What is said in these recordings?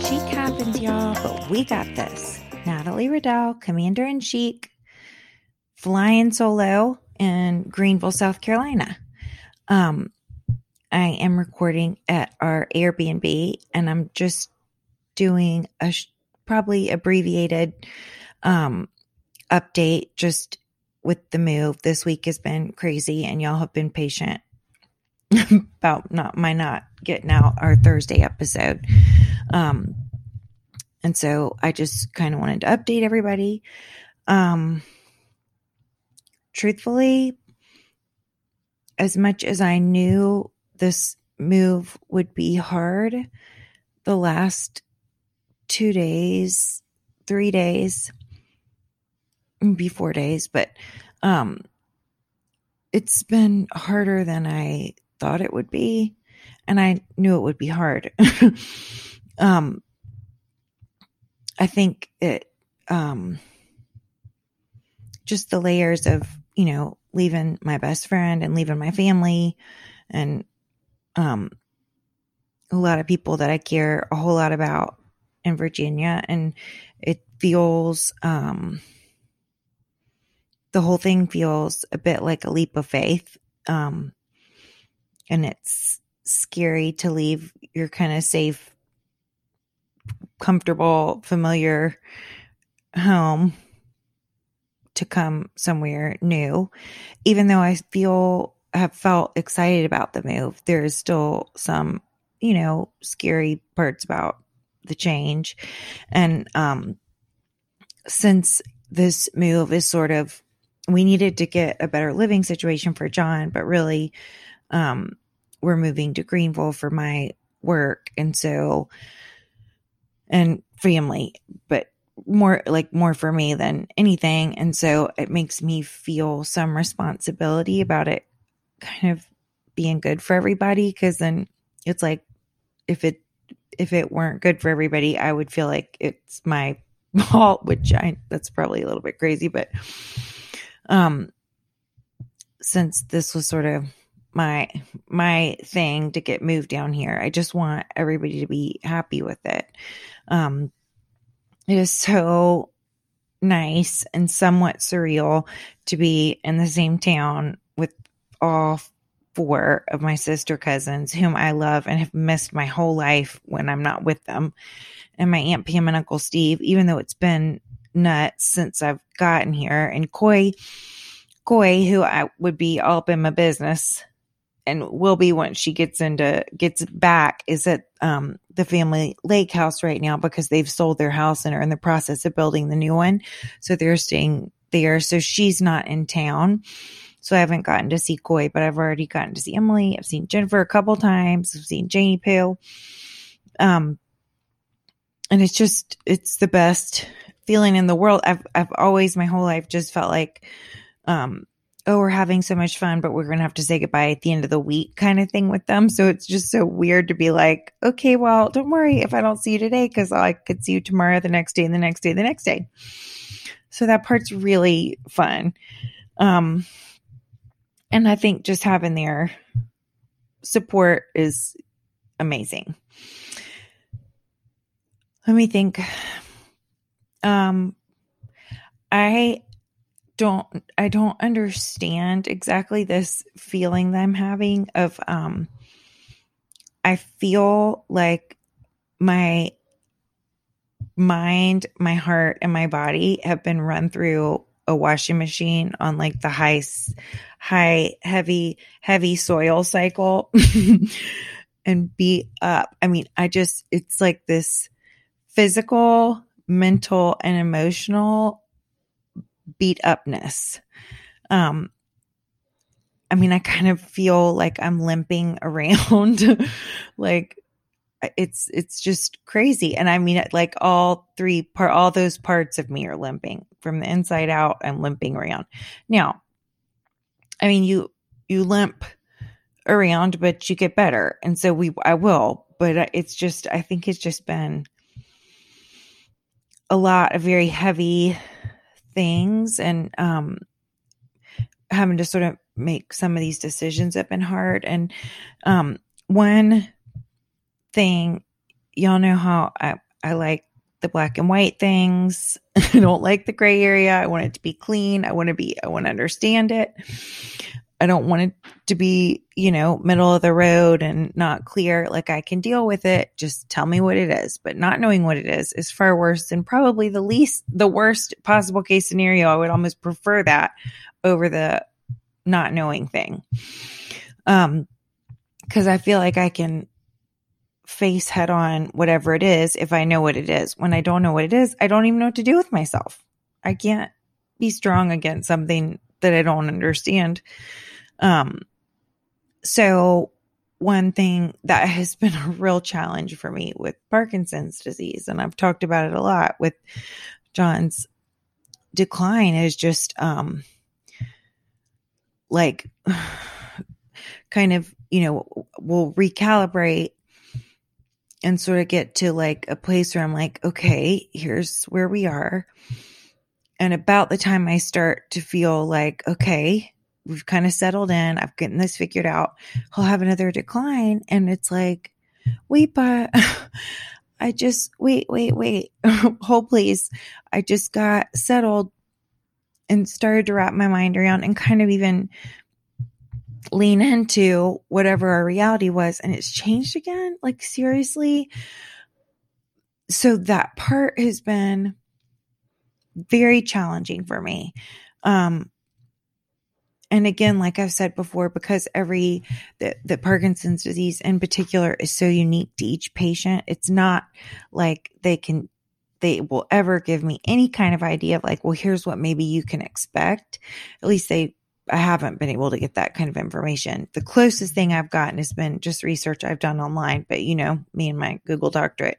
Chic happens, y'all, but we got this. Natalie Riddell, Commander in Chic, flying solo in Greenville, South Carolina. Um, I am recording at our Airbnb and I'm just doing a sh- probably abbreviated um, update just with the move. This week has been crazy and y'all have been patient about not my not getting out our Thursday episode. Um, and so I just kind of wanted to update everybody. Um, truthfully, as much as I knew this move would be hard, the last two days, three days, maybe four days, but um, it's been harder than I thought it would be. And I knew it would be hard. um, I think it, um, just the layers of you know, leaving my best friend and leaving my family and um a lot of people that I care a whole lot about in Virginia and it feels um the whole thing feels a bit like a leap of faith um and it's scary to leave your kind of safe comfortable familiar home to come somewhere new. Even though I feel have felt excited about the move, there is still some, you know, scary parts about the change. And um since this move is sort of we needed to get a better living situation for John, but really um we're moving to Greenville for my work and so and family, but more like more for me than anything. And so it makes me feel some responsibility about it kind of being good for everybody. Cause then it's like if it if it weren't good for everybody, I would feel like it's my fault, which I that's probably a little bit crazy, but um since this was sort of my my thing to get moved down here, I just want everybody to be happy with it. Um it is so nice and somewhat surreal to be in the same town with all four of my sister cousins whom I love and have missed my whole life when I'm not with them. And my Aunt Pam and Uncle Steve, even though it's been nuts since I've gotten here. And Coy, Coy, who I would be all up in my business and will be once she gets into gets back is at um, the family lake house right now because they've sold their house and are in the process of building the new one. So they're staying there. So she's not in town. So i haven't gotten to see Coy but i've already gotten to see emily. I've seen jennifer a couple times. I've seen janie poo um and it's just it's the best feeling in the world. I've i've always my whole life just felt like um oh, we're having so much fun, but we're going to have to say goodbye at the end of the week kind of thing with them. So it's just so weird to be like, okay, well, don't worry if I don't see you today because I could see you tomorrow, the next day, and the next day, the next day. So that part's really fun. Um, and I think just having their support is amazing. Let me think. Um, I don't I don't understand exactly this feeling that I'm having of um I feel like my mind, my heart and my body have been run through a washing machine on like the high high heavy heavy soil cycle and beat up. I mean, I just it's like this physical, mental and emotional beat upness. Um, I mean, I kind of feel like I'm limping around, like it's it's just crazy. And I mean, like all three part, all those parts of me are limping from the inside out. I'm limping around. Now, I mean, you you limp around, but you get better, and so we I will. But it's just I think it's just been a lot of very heavy things and um, having to sort of make some of these decisions have been hard. And um, one thing, y'all know how I, I like the black and white things. I don't like the gray area. I want it to be clean. I want to be, I want to understand it. I don't want it to be, you know, middle of the road and not clear. Like I can deal with it. Just tell me what it is. But not knowing what it is is far worse than probably the least, the worst possible case scenario. I would almost prefer that over the not knowing thing. Um, cause I feel like I can face head on whatever it is if I know what it is. When I don't know what it is, I don't even know what to do with myself. I can't be strong against something that I don't understand. Um, so one thing that has been a real challenge for me with Parkinson's disease, and I've talked about it a lot with John's decline, is just um, like kind of, you know, we'll recalibrate and sort of get to like a place where I'm like, okay, here's where we are. And about the time I start to feel like, okay, we've kind of settled in, I've gotten this figured out, he'll have another decline. And it's like, wait, but I just, wait, wait, wait, hold please. I just got settled and started to wrap my mind around and kind of even lean into whatever our reality was and it's changed again like seriously so that part has been very challenging for me um and again like i've said before because every the, the parkinson's disease in particular is so unique to each patient it's not like they can they will ever give me any kind of idea of like well here's what maybe you can expect at least they I haven't been able to get that kind of information. The closest thing I've gotten has been just research I've done online, but you know, me and my Google doctorate.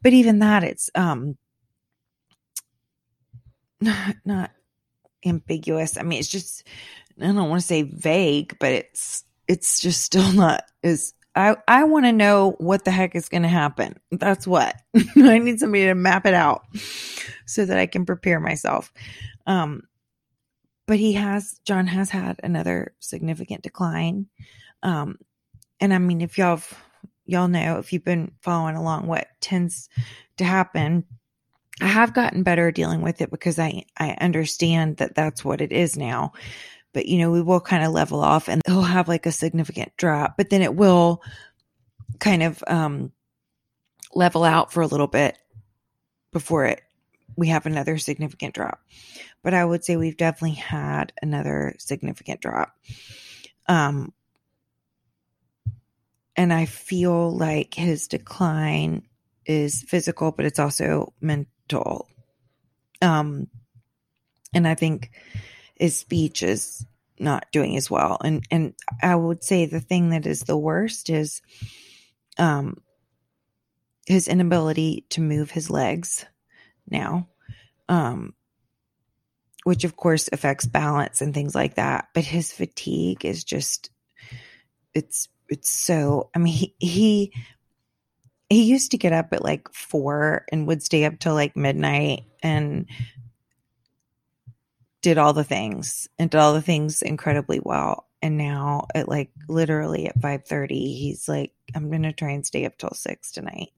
But even that, it's um not, not ambiguous. I mean, it's just I don't want to say vague, but it's it's just still not as I I want to know what the heck is going to happen. That's what. I need somebody to map it out so that I can prepare myself. Um but he has John has had another significant decline. Um, and I mean, if y'all y'all know if you've been following along, what tends to happen. I have gotten better dealing with it because I I understand that that's what it is now. But you know, we will kind of level off, and he'll have like a significant drop, but then it will kind of um level out for a little bit before it we have another significant drop but I would say we've definitely had another significant drop. Um, and I feel like his decline is physical, but it's also mental. Um, and I think his speech is not doing as well. And and I would say the thing that is the worst is um his inability to move his legs now. Um which of course affects balance and things like that. But his fatigue is just, it's, it's so, I mean, he, he, he used to get up at like four and would stay up till like midnight and did all the things and did all the things incredibly well. And now at like literally at 5:30 he's like I'm to try and stay up till 6 tonight.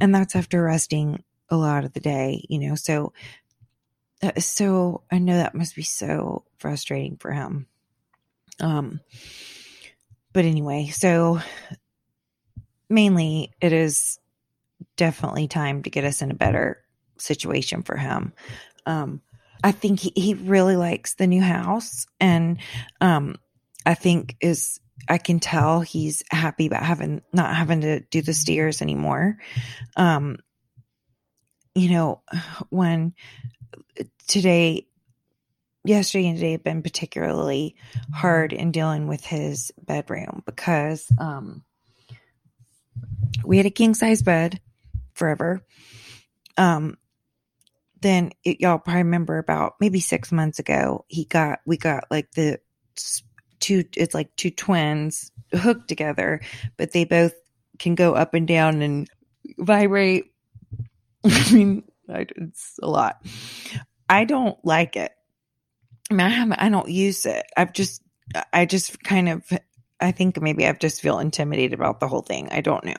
And that's after resting a lot of the day, you know. So so I know that must be so frustrating for him. Um but anyway, so mainly it is definitely time to get us in a better situation for him. Um I think he, he really likes the new house and um I think is I can tell he's happy about having not having to do the stairs anymore. Um you know, when today, yesterday and today have been particularly hard in dealing with his bedroom because um, we had a king size bed forever. Um, then it, y'all probably remember about maybe six months ago, he got, we got like the two, it's like two twins hooked together, but they both can go up and down and vibrate. I mean, it's a lot. I don't like it. I mean, I haven't, I don't use it. I've just I just kind of, I think maybe I just feel intimidated about the whole thing. I don't know.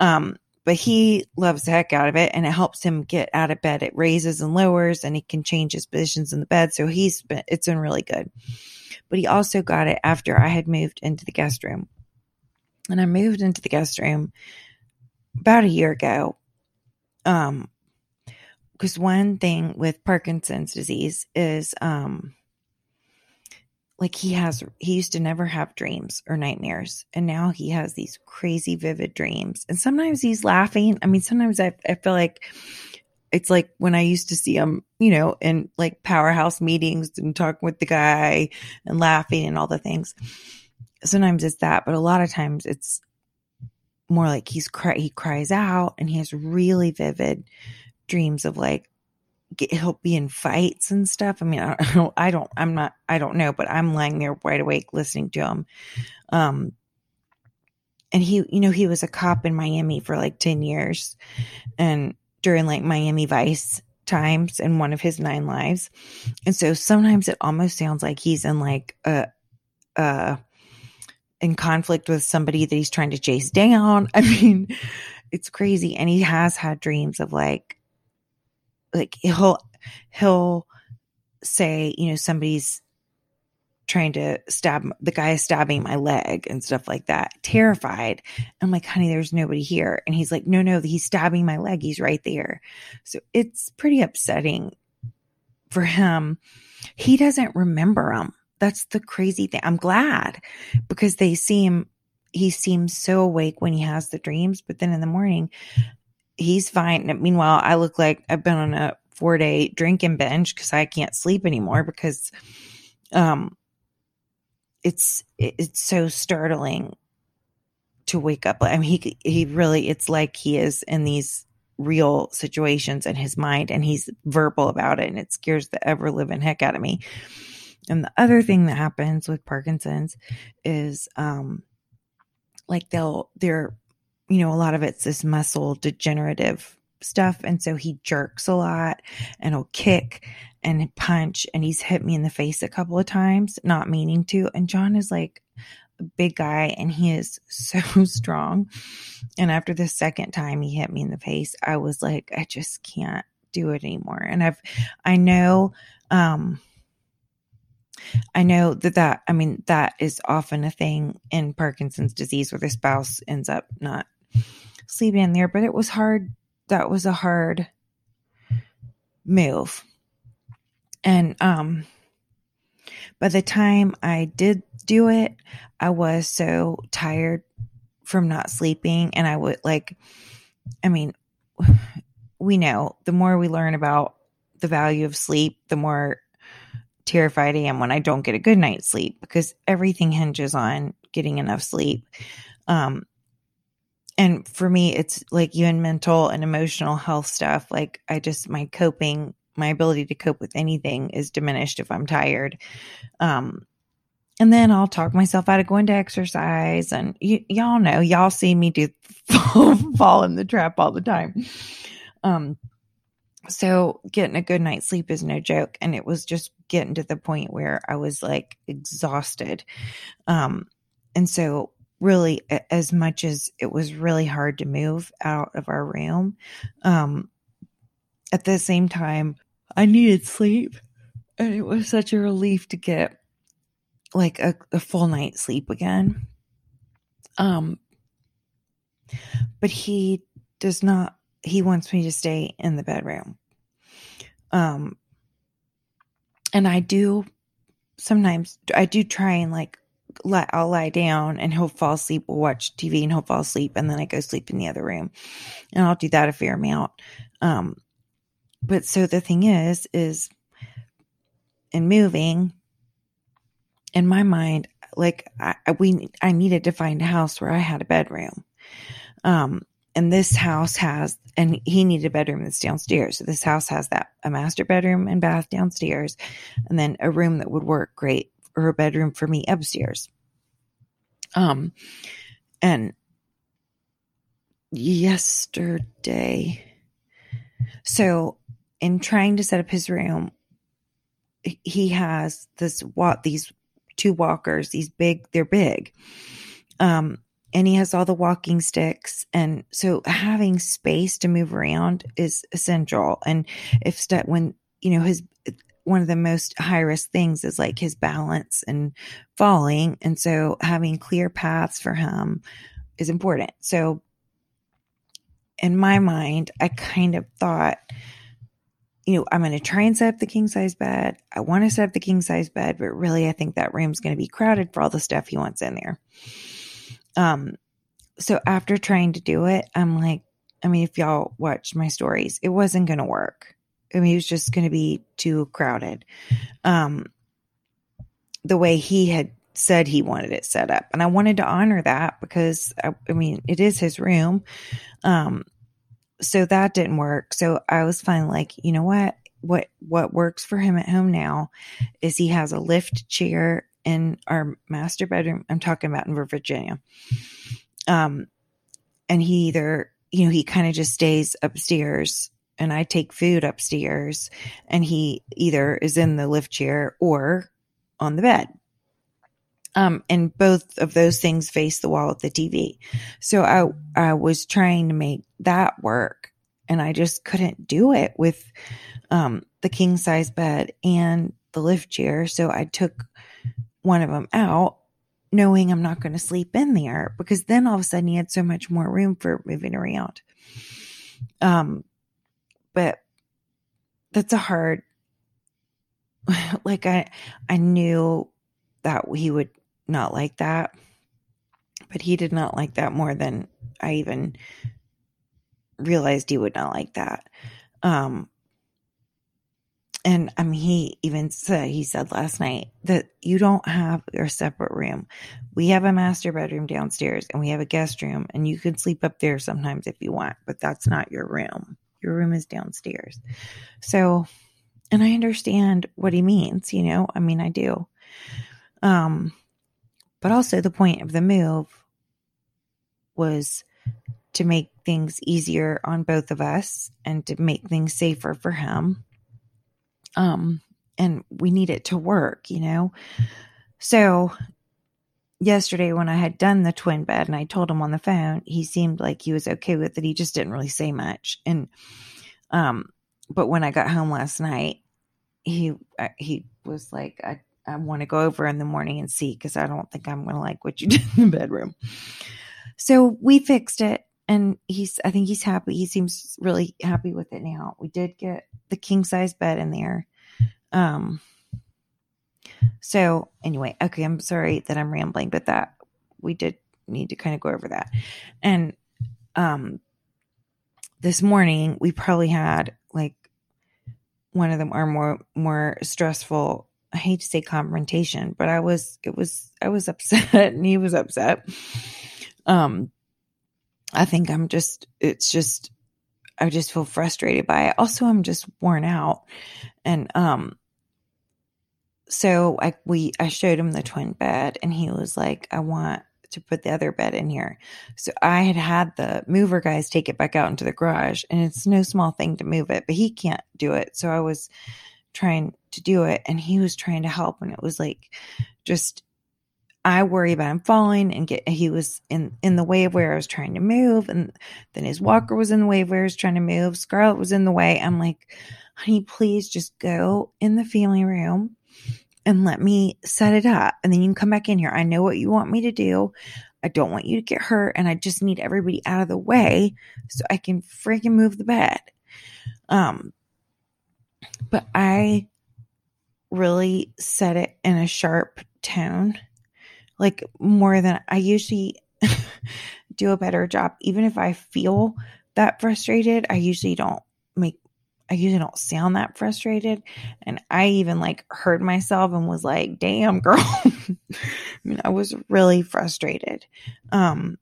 Um, but he loves the heck out of it and it helps him get out of bed. It raises and lowers and he can change his positions in the bed. So he's been, it's been really good. But he also got it after I had moved into the guest room. And I moved into the guest room about a year ago. Um, because one thing with Parkinson's disease is, um, like he has he used to never have dreams or nightmares and now he has these crazy vivid dreams. And sometimes he's laughing. I mean sometimes i, I feel like it's like when i used to see him you know in like powerhouse meetings and talking with the guy and laughing and all the things. Sometimes it's that but a lot of times it's more like he's cry he cries out and he has really vivid dreams of like get, he'll be in fights and stuff. I mean, I don't, I don't, I'm not, I don't know, but I'm lying there wide awake listening to him. Um, and he, you know, he was a cop in Miami for like 10 years and during like Miami Vice times in one of his nine lives. And so sometimes it almost sounds like he's in like a, uh, in conflict with somebody that he's trying to chase down. I mean, it's crazy. And he has had dreams of like, like he'll he'll say, you know, somebody's trying to stab the guy is stabbing my leg and stuff like that. Terrified. I'm like, honey, there's nobody here. And he's like, no, no, he's stabbing my leg. He's right there. So it's pretty upsetting for him. He doesn't remember them. That's the crazy thing. I'm glad because they seem he seems so awake when he has the dreams, but then in the morning, he's fine. Meanwhile, I look like I've been on a four day drinking binge because I can't sleep anymore because um it's it's so startling to wake up. I mean he he really it's like he is in these real situations in his mind and he's verbal about it and it scares the ever living heck out of me. And the other thing that happens with Parkinson's is um like they'll they're you know, a lot of it's this muscle degenerative stuff. And so he jerks a lot and he'll kick and punch. And he's hit me in the face a couple of times, not meaning to. And John is like a big guy and he is so strong. And after the second time he hit me in the face, I was like, I just can't do it anymore. And I've, I know, um, I know that that, I mean, that is often a thing in Parkinson's disease where the spouse ends up not sleep in there, but it was hard. That was a hard move. And um by the time I did do it, I was so tired from not sleeping and I would like I mean we know the more we learn about the value of sleep, the more terrified I am when I don't get a good night's sleep because everything hinges on getting enough sleep. Um, and for me it's like even mental and emotional health stuff like i just my coping my ability to cope with anything is diminished if i'm tired um and then I'll talk myself out of going to exercise. And y- y'all know, y'all see me do fall, fall in the trap all the time. Um, so getting a good night's sleep is no joke. And it was just getting to the point where I was like exhausted. Um, and so really as much as it was really hard to move out of our room um at the same time i needed sleep. And it was such a relief to get like a, a full night's sleep again. Um but he does not he wants me to stay in the bedroom. Um and i do sometimes i do try and like I'll lie down and he'll fall asleep. We'll watch TV and he'll fall asleep, and then I go sleep in the other room, and I'll do that a fair amount. Um, but so the thing is, is in moving, in my mind, like I, we, I needed to find a house where I had a bedroom. Um, and this house has, and he needed a bedroom that's downstairs. So this house has that a master bedroom and bath downstairs, and then a room that would work great a bedroom for me upstairs. Um, and yesterday, so in trying to set up his room, he has this what these two walkers, these big, they're big. Um, and he has all the walking sticks. And so having space to move around is essential. And if st- when, you know, his, one of the most high risk things is like his balance and falling. And so having clear paths for him is important. So in my mind, I kind of thought, you know, I'm going to try and set up the king size bed. I want to set up the king size bed, but really, I think that room's going to be crowded for all the stuff he wants in there. Um, so after trying to do it, I'm like, I mean, if y'all watched my stories, it wasn't going to work. I mean, it was just going to be too crowded. Um, the way he had said he wanted it set up. And I wanted to honor that because I, I mean, it is his room. Um, so that didn't work. So I was finally like, you know what? What what works for him at home now is he has a lift chair in our master bedroom. I'm talking about in Virginia. Um, and he either, you know, he kind of just stays upstairs and I take food upstairs and he either is in the lift chair or on the bed. Um, and both of those things face the wall of the TV. So I, I was trying to make that work and I just couldn't do it with, um, the king size bed and the lift chair. So I took one of them out knowing I'm not going to sleep in there because then all of a sudden he had so much more room for moving around. Um, but that's a hard, like I, I knew that he would not like that. But he did not like that more than I even realized he would not like that. Um, and I mean, he even said, he said last night that you don't have your separate room. We have a master bedroom downstairs and we have a guest room, and you can sleep up there sometimes if you want, but that's not your room. Your room is downstairs. So, and I understand what he means, you know, I mean, I do. Um, but also, the point of the move was to make things easier on both of us and to make things safer for him. Um, and we need it to work, you know? So, yesterday when I had done the twin bed and I told him on the phone, he seemed like he was okay with it. He just didn't really say much. And, um, but when I got home last night, he, uh, he was like, I I want to go over in the morning and see because I don't think I'm going to like what you did in the bedroom. So we fixed it and he's, I think he's happy. He seems really happy with it now. We did get the king size bed in there. Um, so anyway, okay, I'm sorry that I'm rambling, but that we did need to kind of go over that. And, um, this morning we probably had like one of them are more, more stressful I hate to say confrontation, but I was, it was, I was upset and he was upset. Um, I think I'm just, it's just, I just feel frustrated by it. Also, I'm just worn out. And, um, so I, we, I showed him the twin bed and he was like, I want to put the other bed in here. So I had had the mover guys take it back out into the garage and it's no small thing to move it, but he can't do it. So I was trying to do it and he was trying to help and it was like just I worry about him falling and get he was in in the way of where I was trying to move and then his walker was in the way of where I was trying to move. Scarlett was in the way. I'm like, honey, please just go in the family room and let me set it up. And then you can come back in here. I know what you want me to do. I don't want you to get hurt and I just need everybody out of the way so I can freaking move the bed. Um but I really said it in a sharp tone, like more than I usually do a better job. Even if I feel that frustrated, I usually don't make, I usually don't sound that frustrated. And I even like heard myself and was like, damn girl. I mean, I was really frustrated. Um,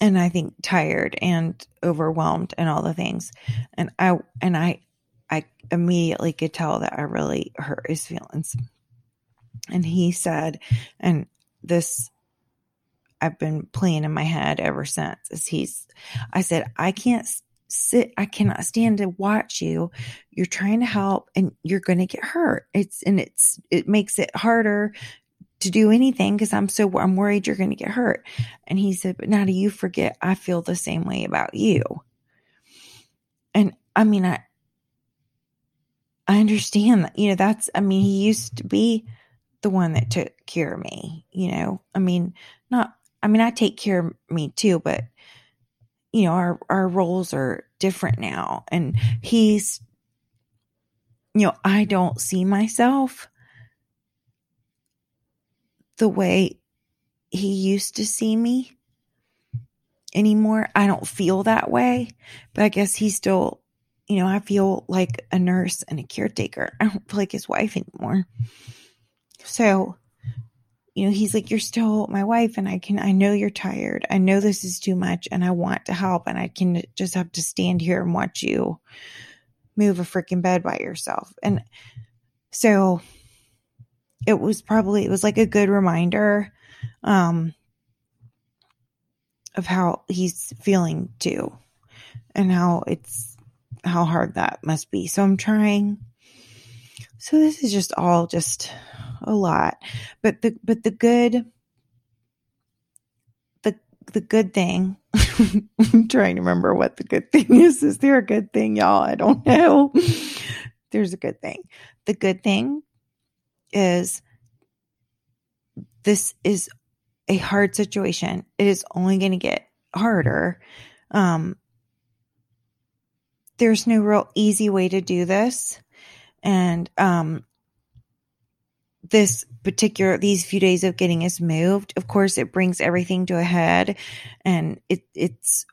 and I think tired and overwhelmed and all the things. And I, and I, I immediately could tell that I really hurt his feelings. And he said, and this I've been playing in my head ever since is he's, I said, I can't sit I cannot stand to watch you. You're trying to help and you're going to get hurt. It's and it's it makes it harder to do anything because I'm so I'm worried you're going to get hurt. And he said, "But now do you forget I feel the same way about you?" And I mean, I I understand that. You know, that's I mean, he used to be the one that took care of me, you know. I mean, not I mean, I take care of me too, but you know, our our roles are different now and he's you know, I don't see myself the way he used to see me anymore. I don't feel that way, but I guess he's still, you know, I feel like a nurse and a caretaker. I don't feel like his wife anymore. So, you know, he's like, You're still my wife, and I can, I know you're tired. I know this is too much, and I want to help, and I can just have to stand here and watch you move a freaking bed by yourself. And so, it was probably it was like a good reminder um of how he's feeling too and how it's how hard that must be so i'm trying so this is just all just a lot but the but the good the the good thing i'm trying to remember what the good thing is is there a good thing y'all i don't know there's a good thing the good thing is this is a hard situation. It is only going to get harder. Um, there's no real easy way to do this. And, um, this particular these few days of getting us moved of course it brings everything to a head and it it's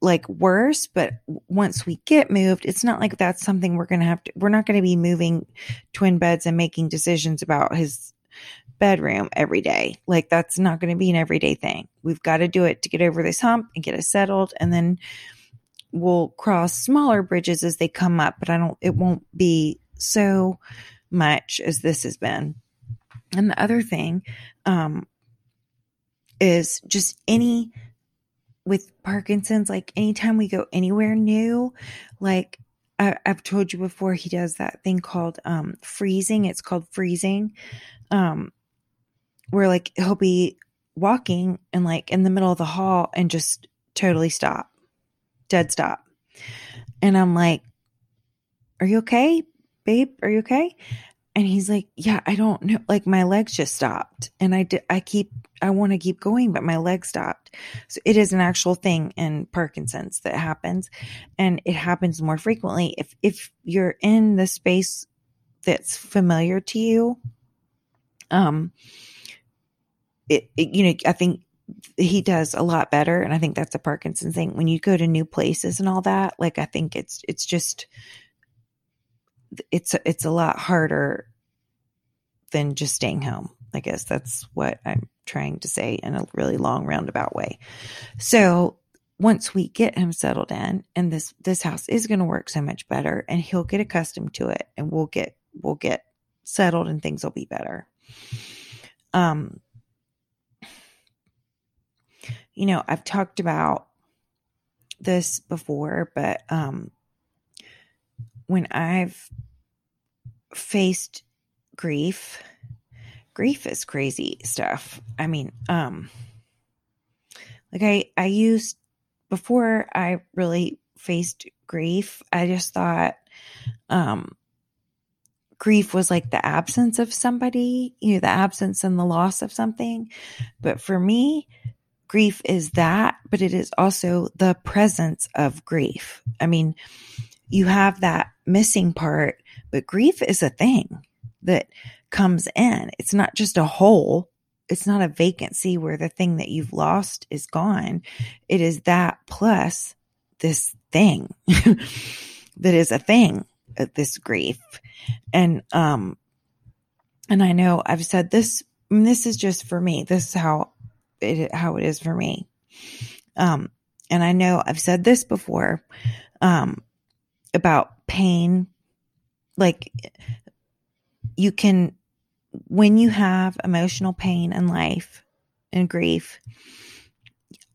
like worse but once we get moved it's not like that's something we're going to have to we're not going to be moving twin beds and making decisions about his bedroom every day. Like that's not going to be an everyday thing. We've got to do it to get over this hump and get us settled and then we'll cross smaller bridges as they come up but i don't it won't be so much as this has been and the other thing um, is just any with Parkinson's, like anytime we go anywhere new, like I, have told you before, he does that thing called um, freezing. It's called freezing, um, where like he'll be walking and like in the middle of the hall and just totally stop, dead stop. And I'm like, Are you okay, babe? Are you okay? And he's like yeah i don't know. Like my legs just stopped. And i did i keep i want to keep going but my legs stopped. So it is an actual thing in parkinson's that happens. And it happens more frequently. If if you're in the space that's familiar to you um it, it you know i think he does a lot better. And i think that's a parkinson's thing. When you go to new places and all that like i think it's it's just it's it's a lot harder than just staying home. I guess that's what I'm trying to say in a really long roundabout way. So once we get him settled in and this this house is going to work so much better and he'll get accustomed to it and we'll get we'll get settled and things will be better. Um you know, I've talked about this before, but um when I've faced grief, grief is crazy stuff. I mean, um like I I used before I really faced grief, I just thought um grief was like the absence of somebody, you know, the absence and the loss of something. But for me, grief is that, but it is also the presence of grief. I mean, you have that missing part, but grief is a thing that comes in. It's not just a hole. It's not a vacancy where the thing that you've lost is gone. It is that plus this thing that is a thing, uh, this grief. And, um, and I know I've said this, this is just for me. This is how it, how it is for me. Um, and I know I've said this before, um, about pain. Like you can, when you have emotional pain in life and grief,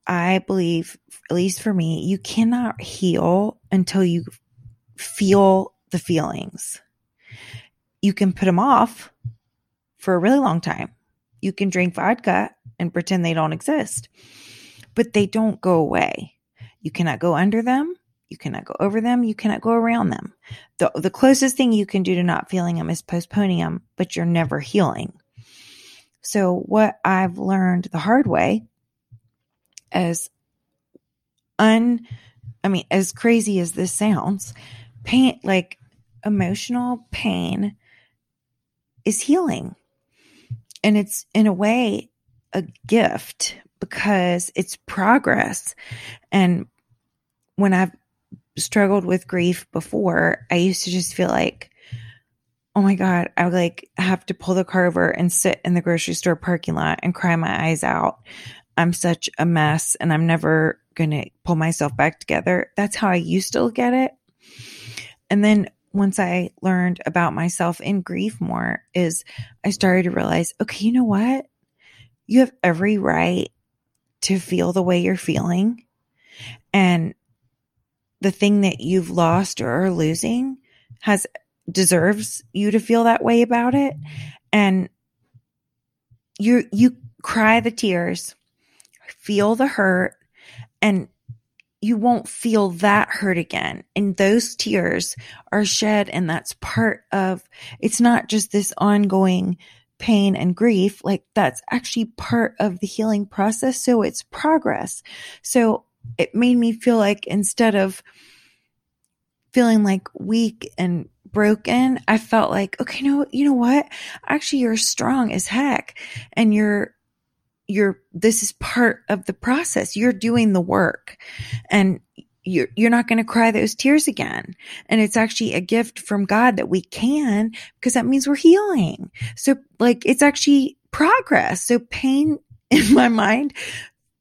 I believe, at least for me, you cannot heal until you feel the feelings. You can put them off for a really long time. You can drink vodka and pretend they don't exist, but they don't go away. You cannot go under them. You cannot go over them. You cannot go around them. The, the closest thing you can do to not feeling them is postponing them, but you're never healing. So, what I've learned the hard way as un, I mean, as crazy as this sounds, pain, like emotional pain is healing. And it's in a way a gift because it's progress. And when I've struggled with grief before, I used to just feel like, oh my God, I would like have to pull the car over and sit in the grocery store parking lot and cry my eyes out. I'm such a mess and I'm never going to pull myself back together. That's how I used to look at it. And then once I learned about myself in grief more is I started to realize, okay, you know what? You have every right to feel the way you're feeling. And the thing that you've lost or are losing has deserves you to feel that way about it. And you you cry the tears feel the hurt and you won't feel that hurt again. And those tears are shed and that's part of it's not just this ongoing pain and grief like that's actually part of the healing process. So it's progress. So it made me feel like instead of feeling like weak and broken, I felt like, okay, no, you know what? Actually, you're strong as heck and you're, you're, this is part of the process. You're doing the work and you're, you're not going to cry those tears again. And it's actually a gift from God that we can because that means we're healing. So like it's actually progress. So pain in my mind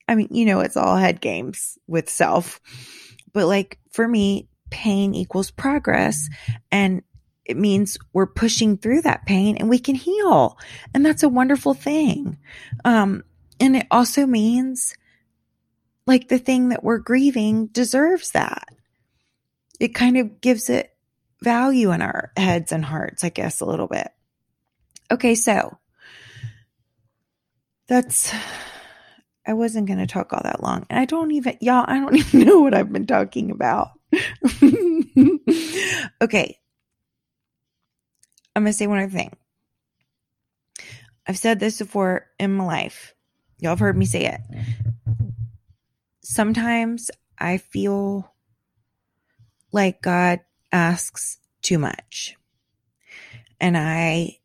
I mean, you know, it's all head games with self. But like for me, pain equals progress. And it means we're pushing through that pain and we can heal. And that's a wonderful thing. Um, and it also means like the thing that we're grieving deserves that. It kind of gives it value in our heads and hearts, I guess, a little bit. Okay, so that's I wasn't going to talk all that long. And I don't even, y'all, I don't even know what I've been talking about. okay. I'm going to say one other thing. I've said this before in my life. Y'all have heard me say it. Sometimes I feel like God asks too much. And I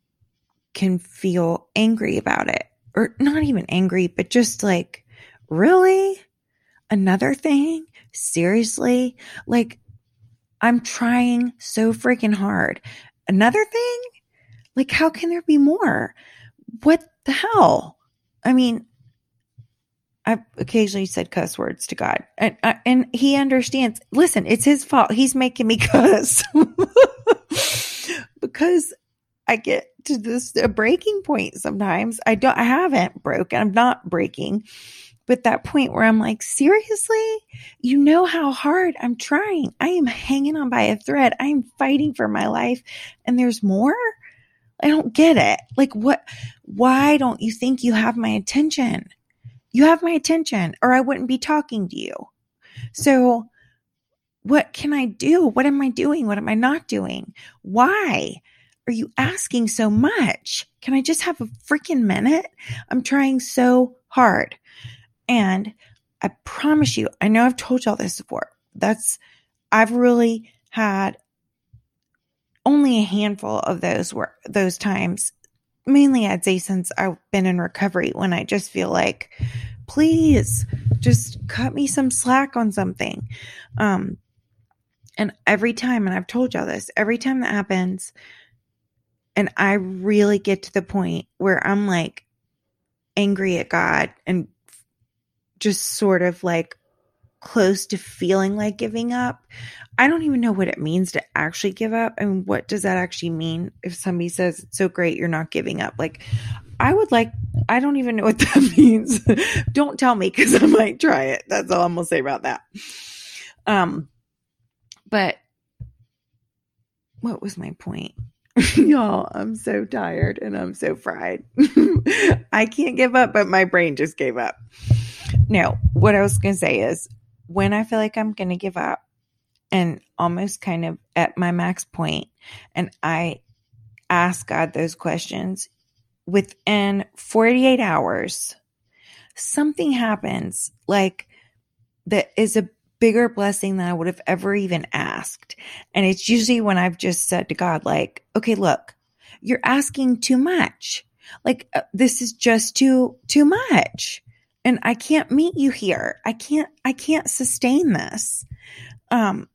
can feel angry about it or not even angry, but just like, really? Another thing? Seriously? Like, I'm trying so freaking hard. Another thing? Like, how can there be more? What the hell? I mean, I've occasionally said cuss words to God, and uh, and He understands. Listen, it's His fault. He's making me cuss because I get to this a breaking point sometimes. I don't I haven't broken. I'm not breaking. But that point where I'm like, seriously? You know how hard I'm trying. I am hanging on by a thread. I am fighting for my life and there's more? I don't get it. Like what why don't you think you have my attention? You have my attention or I wouldn't be talking to you. So what can I do? What am I doing? What am I not doing? Why? Are you asking so much? Can I just have a freaking minute? I'm trying so hard. And I promise you, I know I've told y'all this before. That's, I've really had only a handful of those were those times. Mainly, I'd say since I've been in recovery, when I just feel like, please, just cut me some slack on something. Um, and every time, and I've told y'all this, every time that happens, and I really get to the point where I'm like angry at God and just sort of like close to feeling like giving up. I don't even know what it means to actually give up. and what does that actually mean if somebody says it's so great you're not giving up? Like I would like, I don't even know what that means. don't tell me because I might try it. That's all I'm going to say about that. Um, but what was my point? Y'all, I'm so tired and I'm so fried. I can't give up, but my brain just gave up. No, what I was going to say is when I feel like I'm going to give up and almost kind of at my max point, and I ask God those questions within 48 hours, something happens like that is a bigger blessing than I would have ever even asked. And it's usually when I've just said to God, like, okay, look, you're asking too much. Like, uh, this is just too, too much. And I can't meet you here. I can't, I can't sustain this. Um,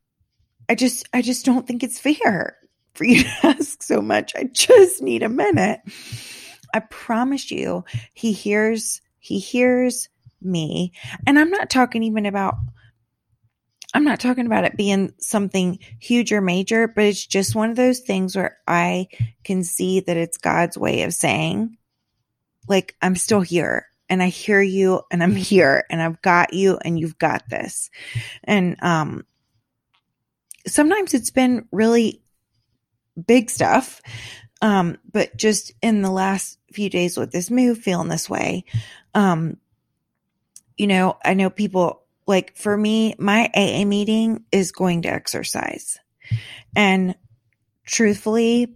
I just, I just don't think it's fair for you to ask so much. I just need a minute. I promise you, he hears, he hears me. And I'm not talking even about I'm not talking about it being something huge or major, but it's just one of those things where I can see that it's God's way of saying, like, I'm still here and I hear you and I'm here and I've got you and you've got this. And, um, sometimes it's been really big stuff. Um, but just in the last few days with this move, feeling this way, um, you know, I know people like for me, my AA meeting is going to exercise. And truthfully,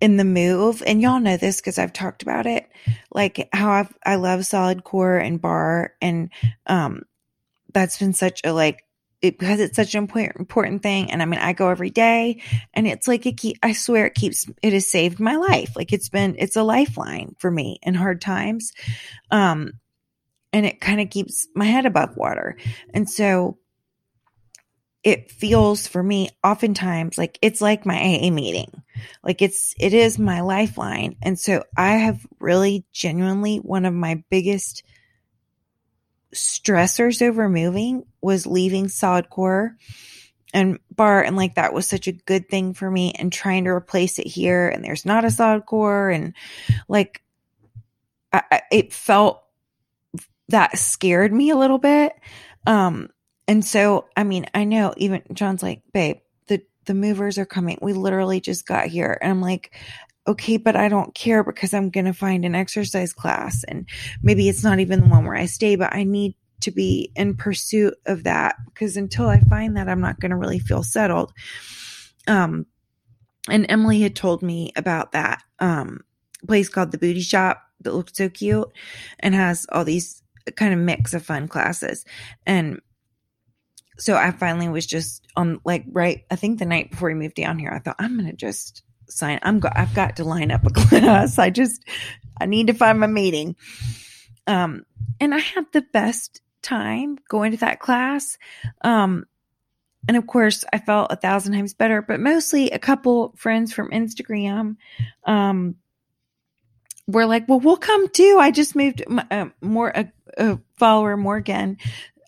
in the move, and y'all know this because I've talked about it, like how I've, I love solid core and barre, And, um, that's been such a like, it, because it's such an important, important thing. And I mean, I go every day and it's like, it keep, I swear it keeps, it has saved my life. Like it's been, it's a lifeline for me in hard times. Um, and it kind of keeps my head above water. And so it feels for me oftentimes like it's like my AA meeting. Like it's, it is my lifeline. And so I have really genuinely one of my biggest stressors over moving was leaving solid core and barre and like that was such a good thing for me and trying to replace it here and there's not a solid core and like I, I, it felt that scared me a little bit. Um, and so, I mean, I know even John's like, babe, the, the movers are coming. We literally just got here. And I'm like, okay, but I don't care because I'm going to find an exercise class and maybe it's not even the one where I stay, but I need to be in pursuit of that because until I find that, I'm not going to really feel settled. Um, and Emily had told me about that, um, place called the booty shop that looks so cute and has all these kind of mix of fun classes. And so I finally was just on like right, I think the night before we moved down here, I thought I'm gonna just sign. I'm go- I've got to line up a class. I just I need to find my meeting. Um, and I had the best time going to that class. Um, and of course, I felt a thousand times better, but mostly a couple friends from Instagram, um, were like, well, we'll come too. I just moved uh, more, a, a, follower, Morgan,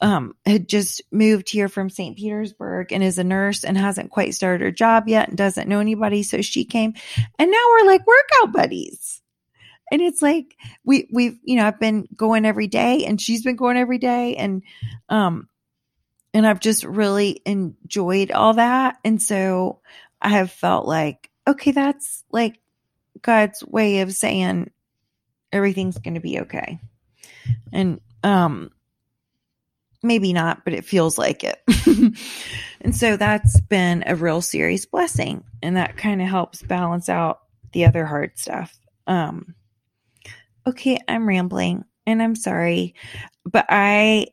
um, had just moved here from St. Petersburg and is a nurse and hasn't quite started her job yet and doesn't know anybody. So she came and now we're like workout buddies. And it's like, we, we've, you know, I've been going every day and she's been going every day. And, um, and I've just really enjoyed all that. And so I have felt like, okay, that's like God's way of saying everything's going to be okay. And um maybe not, but it feels like it. and so that's been a real serious blessing and that kind of helps balance out the other hard stuff. Um okay, I'm rambling and I'm sorry, but I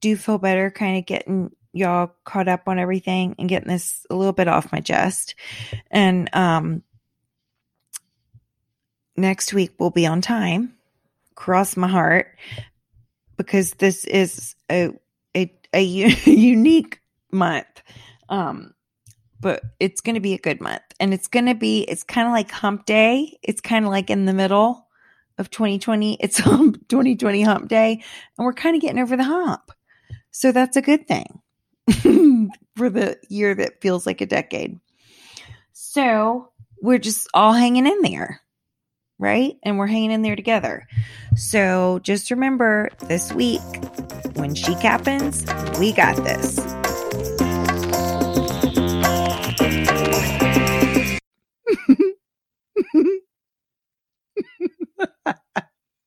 do feel better kind of getting y'all caught up on everything and getting this a little bit off my chest. And um next week will be on time. Cross my heart because this is a a, a unique month. Um, but it's going to be a good month and it's going to be it's kind of like hump day. It's kind of like in the middle of 2020. It's hump 2020 hump day and we're kind of getting over the hump. So that's a good thing for the year that feels like a decade. So we're just all hanging in there right? And we're hanging in there together. So just remember this week, when chic happens, we got this.